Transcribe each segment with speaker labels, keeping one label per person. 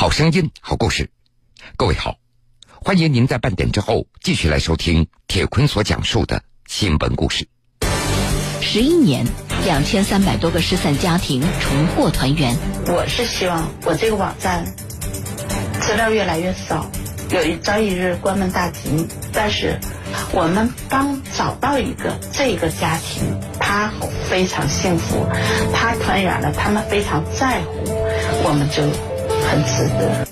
Speaker 1: 好声音，好故事。各位好，欢迎您在半点之后继续来收听铁坤所讲述的新闻故事。
Speaker 2: 十一年，两千三百多个失散家庭重获团圆。
Speaker 3: 我是希望我这个网站资料越来越少，有一朝一日关门大吉。但是我们帮找到一个这个家庭，他非常幸福，他团圆了，他们非常在乎，我们就。很值得。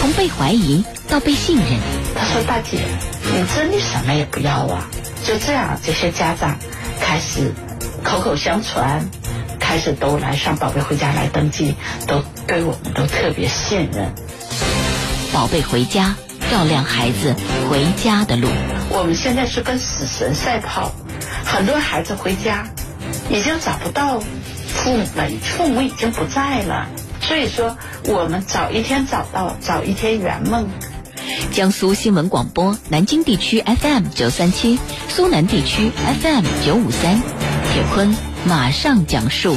Speaker 2: 从被怀疑到被信任，
Speaker 3: 他说：“大姐，你真的什么也不要啊？”就这样，这些家长开始口口相传，开始都来上宝贝回家来登记，都对我们都特别信任。
Speaker 2: 宝贝回家，照亮孩子回家的路。
Speaker 3: 我们现在是跟死神赛跑，很多孩子回家已经找不到父母了，父母已经不在了。所以说，我们早一天找到，早一天圆梦。
Speaker 2: 江苏新闻广播南京地区 FM 九三七，苏南地区 FM 九五三，铁坤马上讲述。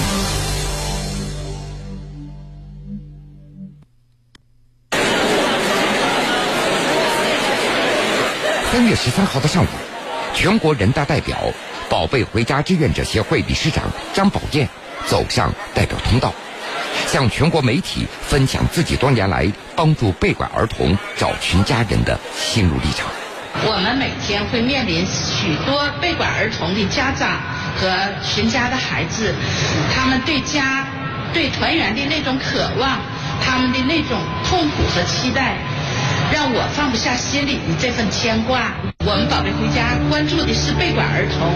Speaker 1: 三月十三号的上午，全国人大代表、宝贝回家志愿者协会理事长张宝燕走上代表通道。向全国媒体分享自己多年来帮助被拐儿童找寻家人的心路历程。
Speaker 4: 我们每天会面临许多被拐儿童的家长和寻家的孩子，他们对家、对团圆的那种渴望，他们的那种痛苦和期待。让我放不下心里的这份牵挂。我们宝贝回家关注的是被拐儿童，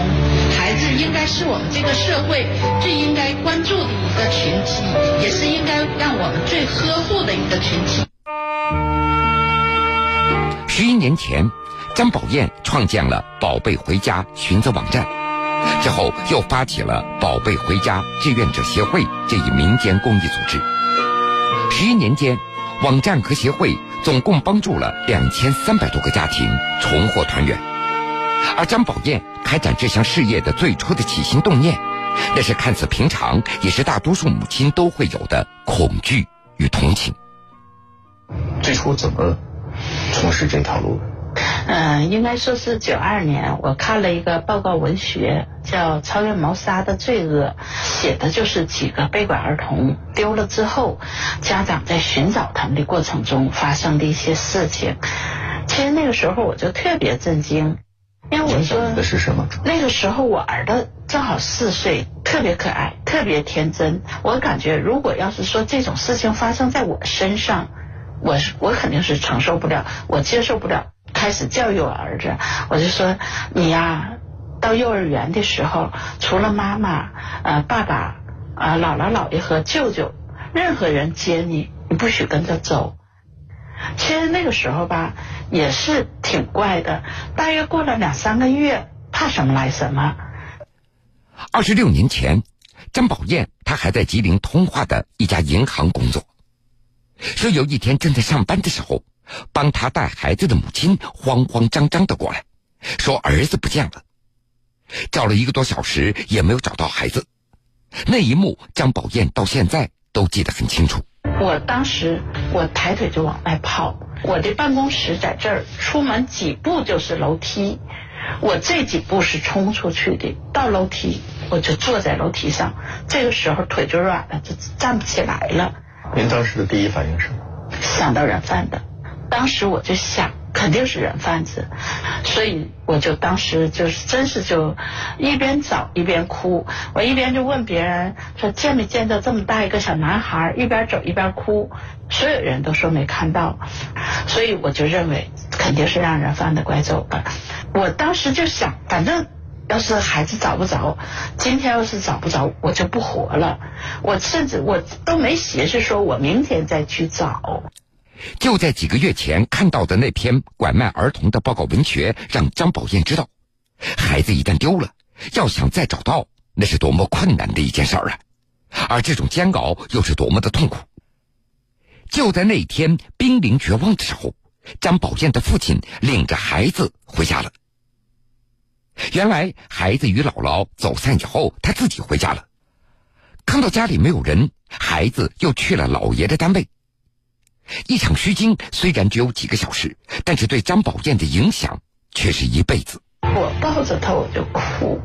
Speaker 4: 孩子应该是我们这个社会最应该关注的一个群体，也是应该让我们最呵护的一个群体。
Speaker 1: 十一年前，张宝燕创建了“宝贝回家”寻子网站，之后又发起了“宝贝回家志愿者协会”这一民间公益组织。十一年间，网站和协会。总共帮助了两千三百多个家庭重获团圆，而张宝燕开展这项事业的最初的起心动念，那是看似平常，也是大多数母亲都会有的恐惧与同情。
Speaker 5: 最初怎么从事这条路？
Speaker 3: 嗯，应该说是九二年，我看了一个报告文学，叫《超越谋杀的罪恶》，写的就是几个被拐儿童丢了之后，家长在寻找他们的过程中发生的一些事情。其实那个时候我就特别震惊，因为我说
Speaker 5: 的是什么？
Speaker 3: 那个时候我儿子正好四岁，特别可爱，特别天真。我感觉如果要是说这种事情发生在我身上，我是我肯定是承受不了，我接受不了。开始教育我儿子，我就说你呀，到幼儿园的时候，除了妈妈、呃爸爸、啊姥姥姥爷和舅舅，任何人接你，你不许跟着走。其实那个时候吧，也是挺怪的。大约过了两三个月，怕什么来什么。
Speaker 1: 二十六年前，张宝燕她还在吉林通化的一家银行工作，说有一天正在上班的时候。帮她带孩子的母亲慌慌张张的过来，说儿子不见了，找了一个多小时也没有找到孩子。那一幕，张宝燕到现在都记得很清楚。
Speaker 3: 我当时我抬腿就往外跑，我的办公室在这儿，出门几步就是楼梯，我这几步是冲出去的，到楼梯我就坐在楼梯上，这个时候腿就软了，就站不起来了。
Speaker 5: 您当时的第一反应是？
Speaker 3: 想到人贩子。当时我就想，肯定是人贩子，所以我就当时就是真是就一边找一边哭，我一边就问别人说见没见到这么大一个小男孩，一边走一边哭，所有人都说没看到，所以我就认为肯定是让人贩子拐走了。我当时就想，反正要是孩子找不着，今天要是找不着，我就不活了。我甚至我都没寻思说我明天再去找。
Speaker 1: 就在几个月前看到的那篇拐卖儿童的报告文学，让张宝燕知道，孩子一旦丢了，要想再找到，那是多么困难的一件事儿啊！而这种煎熬又是多么的痛苦。就在那天濒临绝望的时候，张宝燕的父亲领着孩子回家了。原来，孩子与姥姥走散以后，他自己回家了。看到家里没有人，孩子又去了姥爷的单位。一场虚惊虽然只有几个小时，但是对张宝艳的影响却是一辈子。
Speaker 3: 我抱着他我就哭，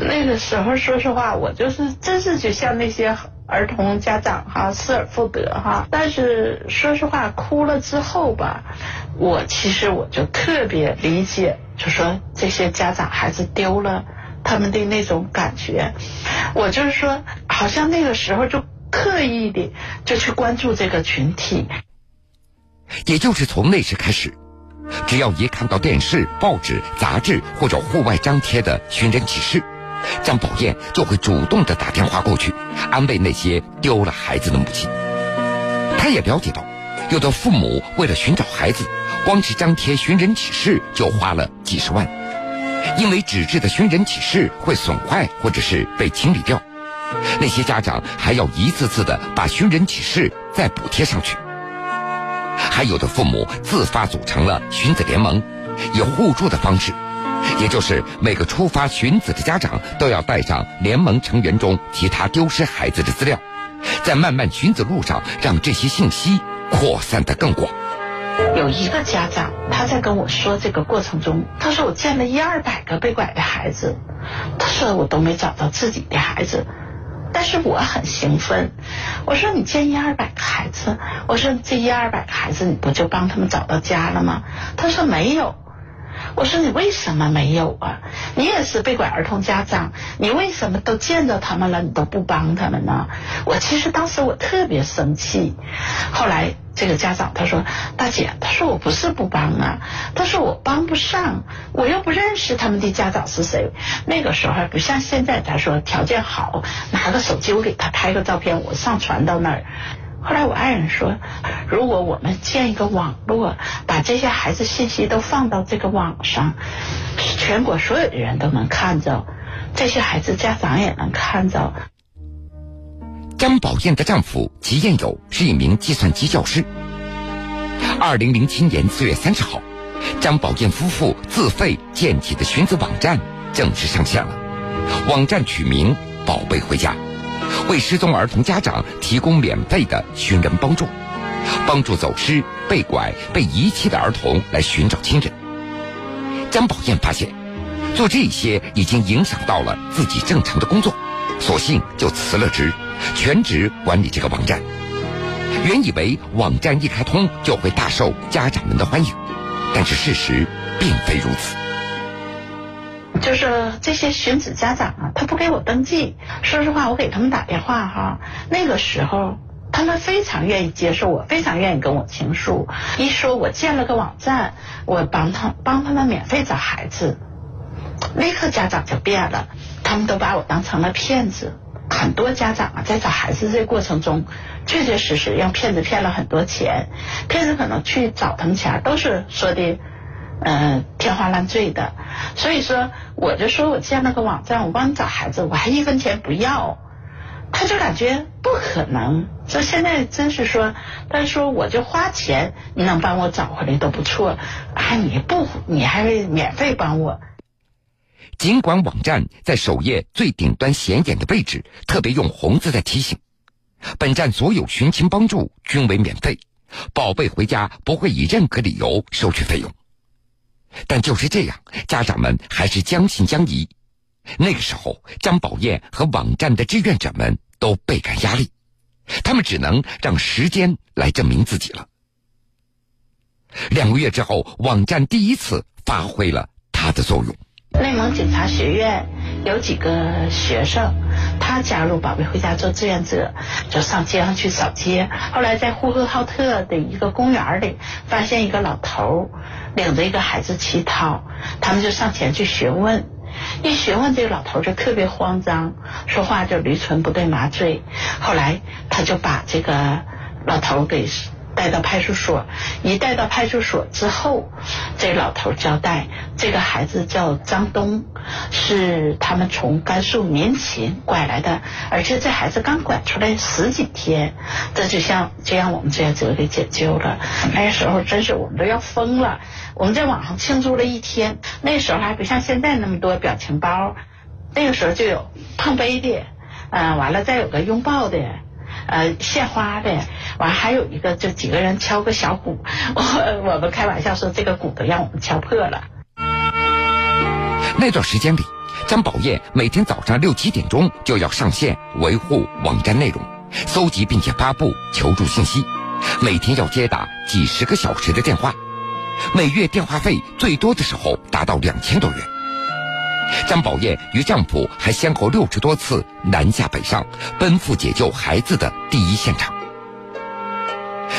Speaker 3: 那个时候说实话，我就是真是就像那些儿童家长哈，失而复得哈。但是说实话，哭了之后吧，我其实我就特别理解，就说这些家长孩子丢了他们的那种感觉。我就是说，好像那个时候就刻意的就去关注这个群体，
Speaker 1: 也就是从那时开始。只要一看到电视、报纸、杂志或者户外张贴的寻人启事，张宝燕就会主动的打电话过去，安慰那些丢了孩子的母亲。他也了解到，有的父母为了寻找孩子，光是张贴寻人启事就花了几十万，因为纸质的寻人启事会损坏或者是被清理掉，那些家长还要一次次的把寻人启事再补贴上去。还有的父母自发组成了寻子联盟，以互助的方式，也就是每个出发寻子的家长都要带上联盟成员中其他丢失孩子的资料，在漫漫寻子路上，让这些信息扩散的更广。
Speaker 3: 有一个家长他在跟我说这个过程中，他说我见了一二百个被拐的孩子，他说我都没找到自己的孩子。但是我很兴奋，我说你见一二百个孩子，我说这一二百个孩子你不就帮他们找到家了吗？他说没有，我说你为什么没有啊？你也是被拐儿童家长，你为什么都见到他们了，你都不帮他们呢？我其实当时我特别生气，后来。这个家长他说：“大姐，他说我不是不帮啊，他说我帮不上，我又不认识他们的家长是谁。那个时候不像现在，他说条件好，拿个手机我给他拍个照片，我上传到那儿。后来我爱人说，如果我们建一个网络，把这些孩子信息都放到这个网上，全国所有的人都能看着，这些孩子家长也能看着。”
Speaker 1: 张宝燕的丈夫吉彦友是一名计算机教师。二零零七年四月三十号，张宝燕夫妇自费建起的寻子网站正式上线了。网站取名“宝贝回家”，为失踪儿童家长提供免费的寻人帮助，帮助走失、被拐、被遗弃的儿童来寻找亲人。张宝燕发现，做这些已经影响到了自己正常的工作，索性就辞了职。全职管理这个网站，原以为网站一开通就会大受家长们的欢迎，但是事实并非如此。
Speaker 3: 就是这些寻子家长啊，他不给我登记。说实话，我给他们打电话哈，那个时候他们非常愿意接受我，非常愿意跟我倾诉。一说我建了个网站，我帮他帮他们免费找孩子，立刻家长就变了，他们都把我当成了骗子。很多家长啊，在找孩子这过程中，确确实实让骗子骗了很多钱。骗子可能去找他们钱，都是说的，嗯，天花乱坠的。所以说，我就说我建了个网站，我帮你找孩子，我还一分钱不要。他就感觉不可能。说现在真是说，他说我就花钱，你能帮我找回来都不错。啊，你不，你还免费帮我。
Speaker 1: 尽管网站在首页最顶端显眼的位置特别用红字在提醒，本站所有寻亲帮助均为免费，宝贝回家不会以任何理由收取费用。但就是这样，家长们还是将信将疑。那个时候，张宝燕和网站的志愿者们都倍感压力，他们只能让时间来证明自己了。两个月之后，网站第一次发挥了它的作用。
Speaker 3: 内蒙警察学院有几个学生，他加入宝贝回家做志愿者，就上街上去扫街。后来在呼和浩特的一个公园里，发现一个老头领着一个孩子乞讨，他们就上前去询问。一询问，这个老头就特别慌张，说话就驴唇不对马嘴。后来他就把这个老头给。带到派出所，一带到派出所之后，这老头交代，这个孩子叫张东，是他们从甘肃民勤拐来的，而且这孩子刚拐出来十几天，这就像就让我们志愿者给解救了。那时候真是我们都要疯了，我们在网上庆祝了一天。那时候还不像现在那么多表情包，那个时候就有碰杯的，嗯，完了再有个拥抱的。呃献花的，完还有一个就几个人敲个小鼓，我我们开玩笑说这个鼓都让我们敲破了。
Speaker 1: 那段时间里，张宝燕每天早上六七点钟就要上线维护网站内容，搜集并且发布求助信息，每天要接打几十个小时的电话，每月电话费最多的时候达到两千多元。张宝燕与丈夫还先后六十多次南下北上，奔赴解救孩子的第一现场。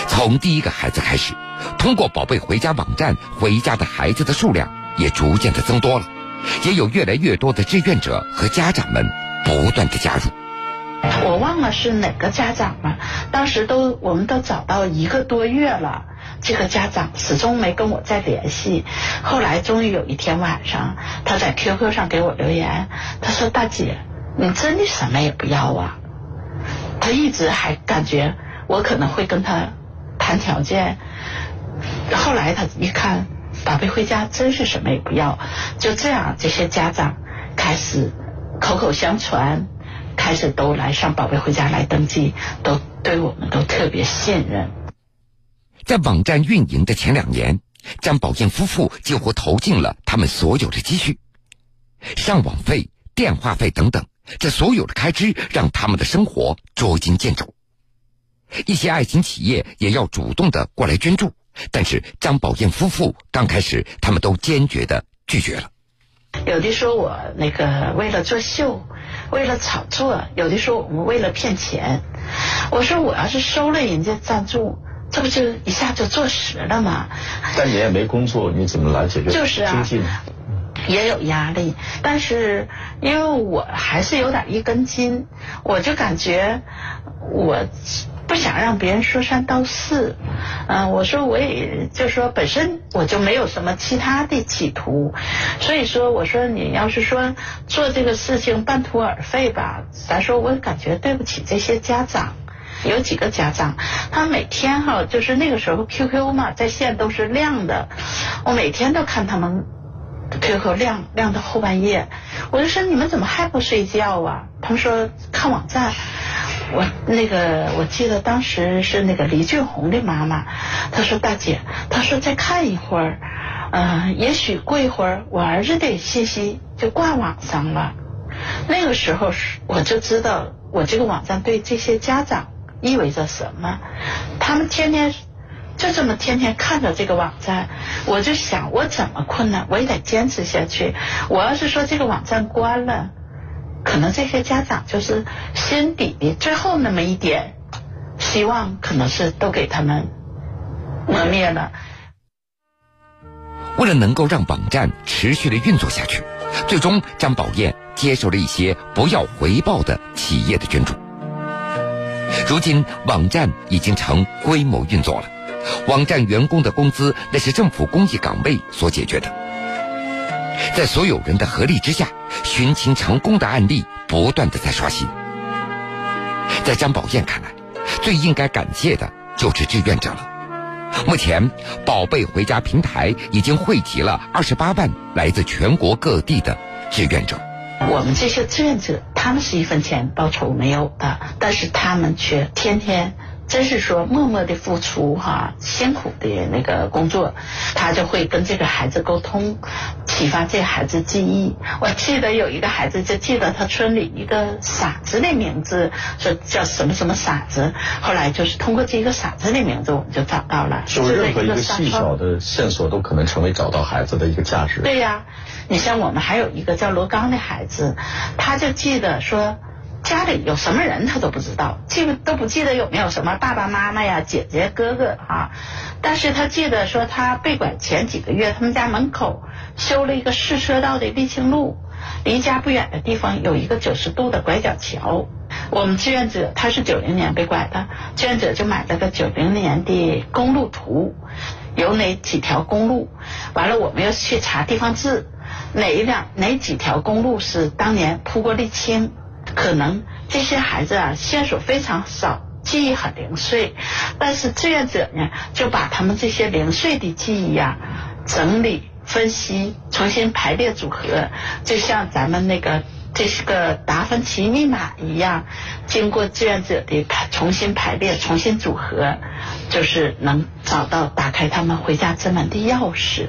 Speaker 1: 从第一个孩子开始，通过“宝贝回家”网站回家的孩子的数量也逐渐的增多了，也有越来越多的志愿者和家长们不断的加入。
Speaker 3: 我忘了是哪个家长了，当时都我们都找到一个多月了。这个家长始终没跟我再联系，后来终于有一天晚上，他在 QQ 上给我留言，他说：“大姐，你真的什么也不要啊？”他一直还感觉我可能会跟他谈条件，后来他一看，宝贝回家真是什么也不要，就这样，这些家长开始口口相传，开始都来上宝贝回家来登记，都对我们都特别信任。
Speaker 1: 在网站运营的前两年，张宝燕夫妇几乎投进了他们所有的积蓄，上网费、电话费等等，这所有的开支让他们的生活捉襟见肘。一些爱心企业也要主动的过来捐助，但是张宝燕夫妇刚开始他们都坚决的拒绝了。
Speaker 3: 有的说我那个为了作秀，为了炒作；有的说我们为了骗钱。我说我要是收了人家赞助。这不就一下就坐实了吗？
Speaker 5: 但你也没工作，你怎么来解决就是啊？
Speaker 3: 也有压力，但是因为我还是有点一根筋，我就感觉我不想让别人说三道四。嗯，我说我也就说本身我就没有什么其他的企图，所以说我说你要是说做这个事情半途而废吧，咱说我感觉对不起这些家长。有几个家长，他每天哈就是那个时候 QQ 嘛在线都是亮的，我每天都看他们 QQ 亮亮到后半夜，我就说你们怎么还不睡觉啊？他们说看网站，我那个我记得当时是那个李俊宏的妈妈，她说大姐，她说再看一会儿，嗯，也许过一会儿我儿子的信息就挂网上了，那个时候我就知道我这个网站对这些家长。意味着什么？他们天天就这么天天看着这个网站，我就想，我怎么困难我也得坚持下去。我要是说这个网站关了，可能这些家长就是心底的最后那么一点希望，可能是都给他们磨灭了。
Speaker 1: 为了能够让网站持续的运作下去，最终张宝燕接受了一些不要回报的企业的捐助。如今网站已经成规模运作了，网站员工的工资那是政府公益岗位所解决的。在所有人的合力之下，寻亲成功的案例不断的在刷新。在张宝燕看来，最应该感谢的就是志愿者了。目前，宝贝回家平台已经汇集了二十八万来自全国各地的志愿者。
Speaker 3: 我们这些志愿者，他们是一分钱报酬没有的，但是他们却天天，真是说默默的付出哈，辛苦的那个工作，他就会跟这个孩子沟通，启发这孩子记忆。我记得有一个孩子就记得他村里一个傻子的名字，说叫什么什么傻子，后来就是通过这个傻子的名字，我们就找到了。
Speaker 5: 是不是任何一个细小的线索都可能成为找到孩子的一个价值？
Speaker 3: 对呀。你像我们还有一个叫罗刚的孩子，他就记得说家里有什么人他都不知道，记不都不记得有没有什么爸爸妈妈呀、姐姐哥哥啊，但是他记得说他被拐前几个月，他们家门口修了一个四车道的沥青路，离家不远的地方有一个九十度的拐角桥。我们志愿者他是九零年被拐的，志愿者就买了个九零年的公路图，有哪几条公路，完了我们要去查地方志。哪一辆哪几条公路是当年铺过沥青？可能这些孩子啊线索非常少，记忆很零碎，但是志愿者呢就把他们这些零碎的记忆呀整理、分析、重新排列组合，就像咱们那个这是个达芬奇密码一样，经过志愿者的排重新排列、重新组合，就是能找到打开他们回家之门的钥匙。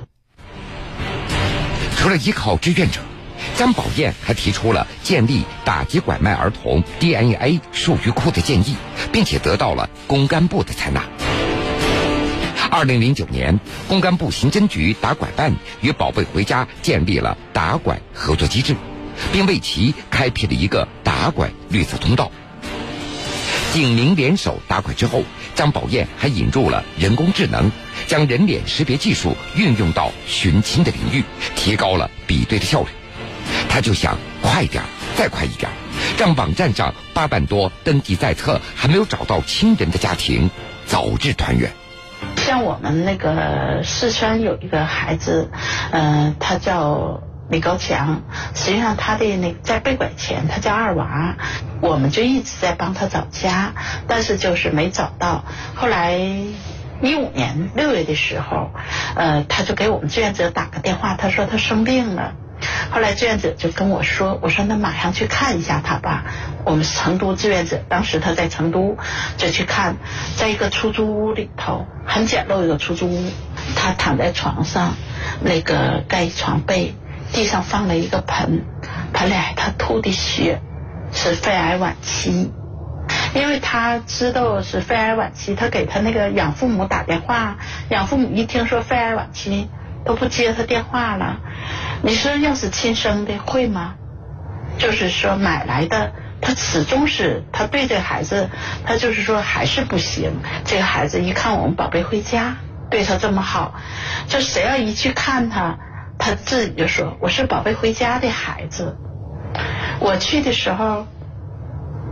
Speaker 1: 除了依靠志愿者，张宝燕还提出了建立打击拐卖儿童 DNA 数据库的建议，并且得到了公安部的采纳。二零零九年，公安部刑侦局打拐办与宝贝回家建立了打拐合作机制，并为其开辟了一个打拐绿色通道。警民联手打拐之后，张宝燕还引入了人工智能，将人脸识别技术运用到寻亲的领域，提高了比对的效率。他就想快点再快一点，让网站上八万多登记在册还没有找到亲人的家庭早日团圆。
Speaker 3: 像我们那个四川有一个孩子，嗯，他叫李高强，实际上他的那在被拐前他叫二娃，我们就一直在帮他找家，但是就是没找到。后来一五年六月的时候，呃，他就给我们志愿者打个电话，他说他生病了。后来志愿者就跟我说：“我说那马上去看一下他吧。”我们成都志愿者当时他在成都，就去看，在一个出租屋里头，很简陋一个出租屋，他躺在床上，那个盖床被，地上放了一个盆，盆里他吐的血是肺癌晚期，因为他知道是肺癌晚期，他给他那个养父母打电话，养父母一听说肺癌晚期。都不接他电话了，你说要是亲生的会吗？就是说买来的，他始终是他对这孩子，他就是说还是不行。这个孩子一看我们宝贝回家，对他这么好，就谁要一去看他，他自己就说我是宝贝回家的孩子。我去的时候，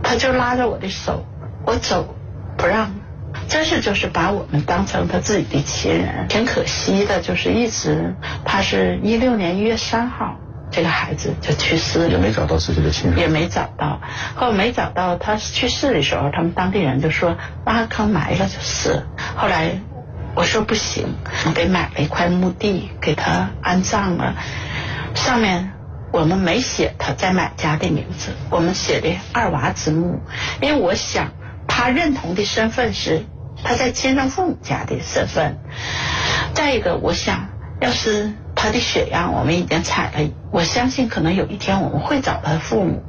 Speaker 3: 他就拉着我的手，我走不让。真是就是把我们当成他自己的亲人，挺可惜的。就是一直，他是一六年一月三号，这个孩子就去世了，
Speaker 5: 也没找到自己的亲人，
Speaker 3: 也没找到。后来没找到他去世的时候，他们当地人就说挖坑埋了就是。后来我说不行，得买了一块墓地给他安葬了。上面我们没写他在买家的名字，我们写的二娃之墓，因为我想。他认同的身份是他在亲生父母家的身份。再一个，我想要是他的血样我们已经采了，我相信可能有一天我们会找到父母。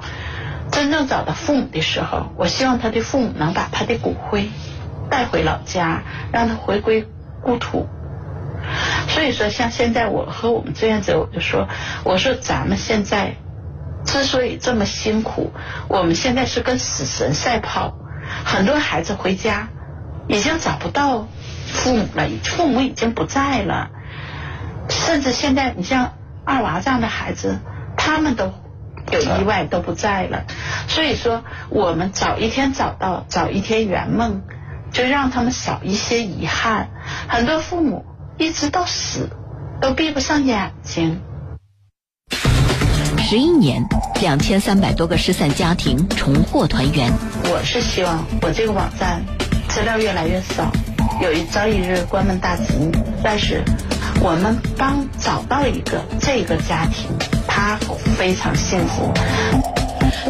Speaker 3: 真正找到父母的时候，我希望他的父母能把他的骨灰带回老家，让他回归故土。所以说，像现在我和我们志愿者，我就说，我说咱们现在之所以这么辛苦，我们现在是跟死神赛跑。很多孩子回家已经找不到父母了，父母已经不在了，甚至现在你像二娃这样的孩子，他们都有意外都不在了。所以说，我们早一天找到，早一天圆梦，就让他们少一些遗憾。很多父母一直到死都闭不上眼睛。
Speaker 2: 十一年，两千三百多个失散家庭重获团圆。
Speaker 3: 我是希望我这个网站资料越来越少，有一朝一日关门大吉。但是我们帮找到一个这个家庭，他非常幸福。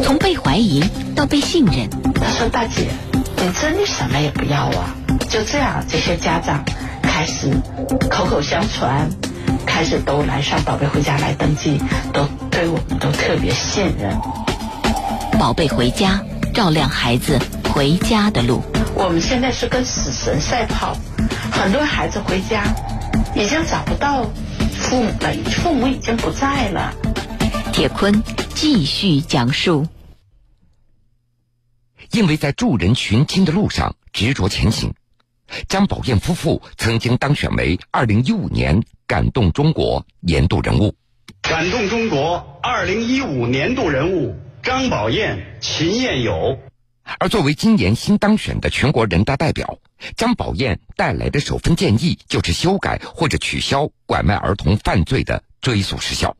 Speaker 2: 从被怀疑到被信任，
Speaker 3: 他说：“大姐，你真的什么也不要啊？”就这样，这些家长开始口口相传。开始都来上宝贝回家来登记，都对我们都特别信任。
Speaker 2: 宝贝回家，照亮孩子回家的路。
Speaker 3: 我们现在是跟死神赛跑，很多孩子回家已经找不到父母了，父母已经不在了。
Speaker 2: 铁坤继续讲述。
Speaker 1: 因为在助人寻亲的路上执着前行。张宝燕夫妇曾经当选为二零一五年感动中国年度人物。
Speaker 6: 感动中国二零一五年度人物张宝燕、秦燕友。
Speaker 1: 而作为今年新当选的全国人大代表，张宝燕带来的首份建议就是修改或者取消拐卖儿童犯罪的追诉时效。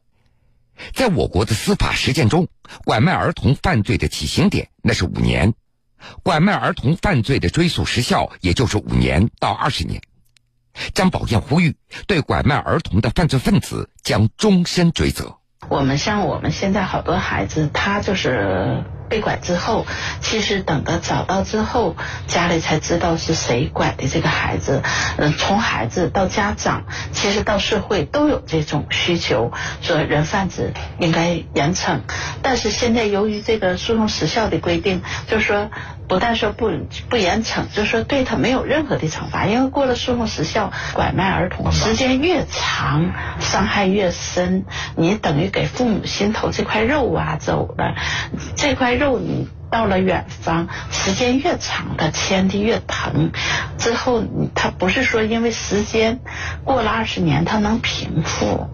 Speaker 1: 在我国的司法实践中，拐卖儿童犯罪的起刑点那是五年。拐卖儿童犯罪的追诉时效也就是五年到二十年。张宝艳呼吁，对拐卖儿童的犯罪分子将终身追责。
Speaker 3: 我们像我们现在好多孩子，他就是被拐之后，其实等到找到之后，家里才知道是谁拐的这个孩子。嗯，从孩子到家长，其实到社会都有这种需求，说人贩子应该严惩。但是现在由于这个诉讼时效的规定，就是说。不但说不不严惩，就说对他没有任何的惩罚，因为过了诉讼时效，拐卖儿童时间越长，伤害越深，你等于给父母心头这块肉挖走了，这块肉你到了远方，时间越长，他牵的越疼，之后他不是说因为时间过了二十年他能平复，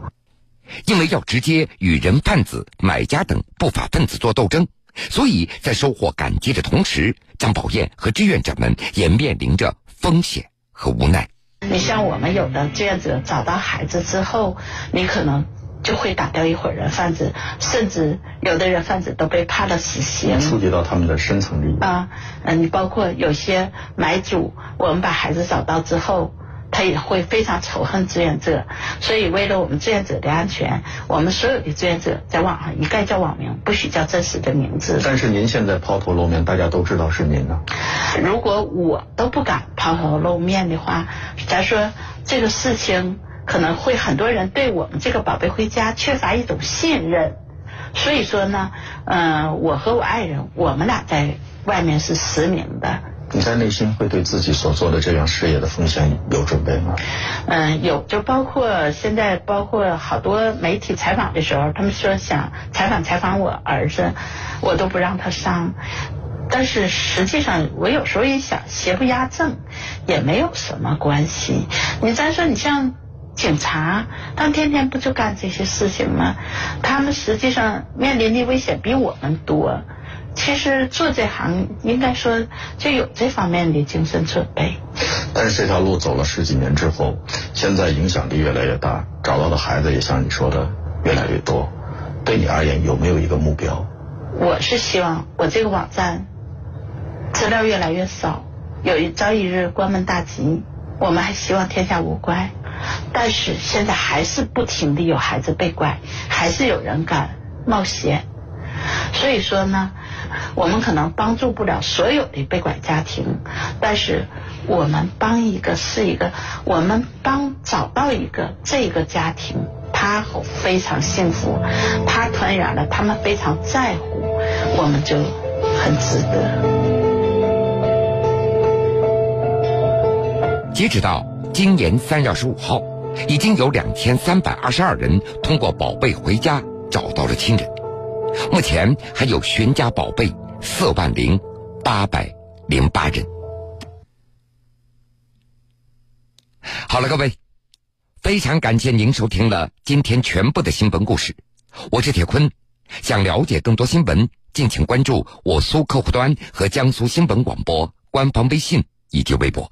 Speaker 1: 因为要直接与人贩子、买家等不法分子做斗争。所以在收获感激的同时，张宝燕和志愿者们也面临着风险和无奈。
Speaker 3: 你像我们有的志愿者找到孩子之后，你可能就会打掉一伙人贩子，甚至有的人贩子都被判了死刑，
Speaker 5: 触及到他们的深层利益
Speaker 3: 啊。嗯，你包括有些买主，我们把孩子找到之后。他也会非常仇恨志愿者，所以为了我们志愿者的安全，我们所有的志愿者在网上一概叫网名，不许叫真实的名字。
Speaker 5: 但是您现在抛头露面，大家都知道是您呢。
Speaker 3: 如果我都不敢抛头露面的话，咱说这个事情可能会很多人对我们这个宝贝回家缺乏一种信任。所以说呢，嗯，我和我爱人，我们俩在外面是实名的。
Speaker 5: 你在内心会对自己所做的这样事业的风险有准备吗？
Speaker 3: 嗯，有，就包括现在，包括好多媒体采访的时候，他们说想采访采访我儿子，我都不让他上。但是实际上，我有时候也想，邪不压正，也没有什么关系。你再说，你像警察，他们天天不就干这些事情吗？他们实际上面临的危险比我们多。其实做这行应该说就有这方面的精神准备。
Speaker 5: 但是这条路走了十几年之后，现在影响力越来越大，找到的孩子也像你说的越来越多。对你而言，有没有一个目标？
Speaker 3: 我是希望我这个网站资料越来越少，有一朝一日关门大吉。我们还希望天下无怪，但是现在还是不停的有孩子被拐，还是有人敢冒险。所以说呢。我们可能帮助不了所有的被拐家庭，但是我们帮一个是一个，我们帮找到一个这个家庭，他非常幸福，他团圆了，他们非常在乎，我们就很值得。
Speaker 1: 截止到今年三月二十五号，已经有两千三百二十二人通过“宝贝回家”找到了亲人。目前还有寻家宝贝四万零八百零八人。好了，各位，非常感谢您收听了今天全部的新闻故事。我是铁坤，想了解更多新闻，敬请关注我苏客户端和江苏新闻广播官方微信以及微博。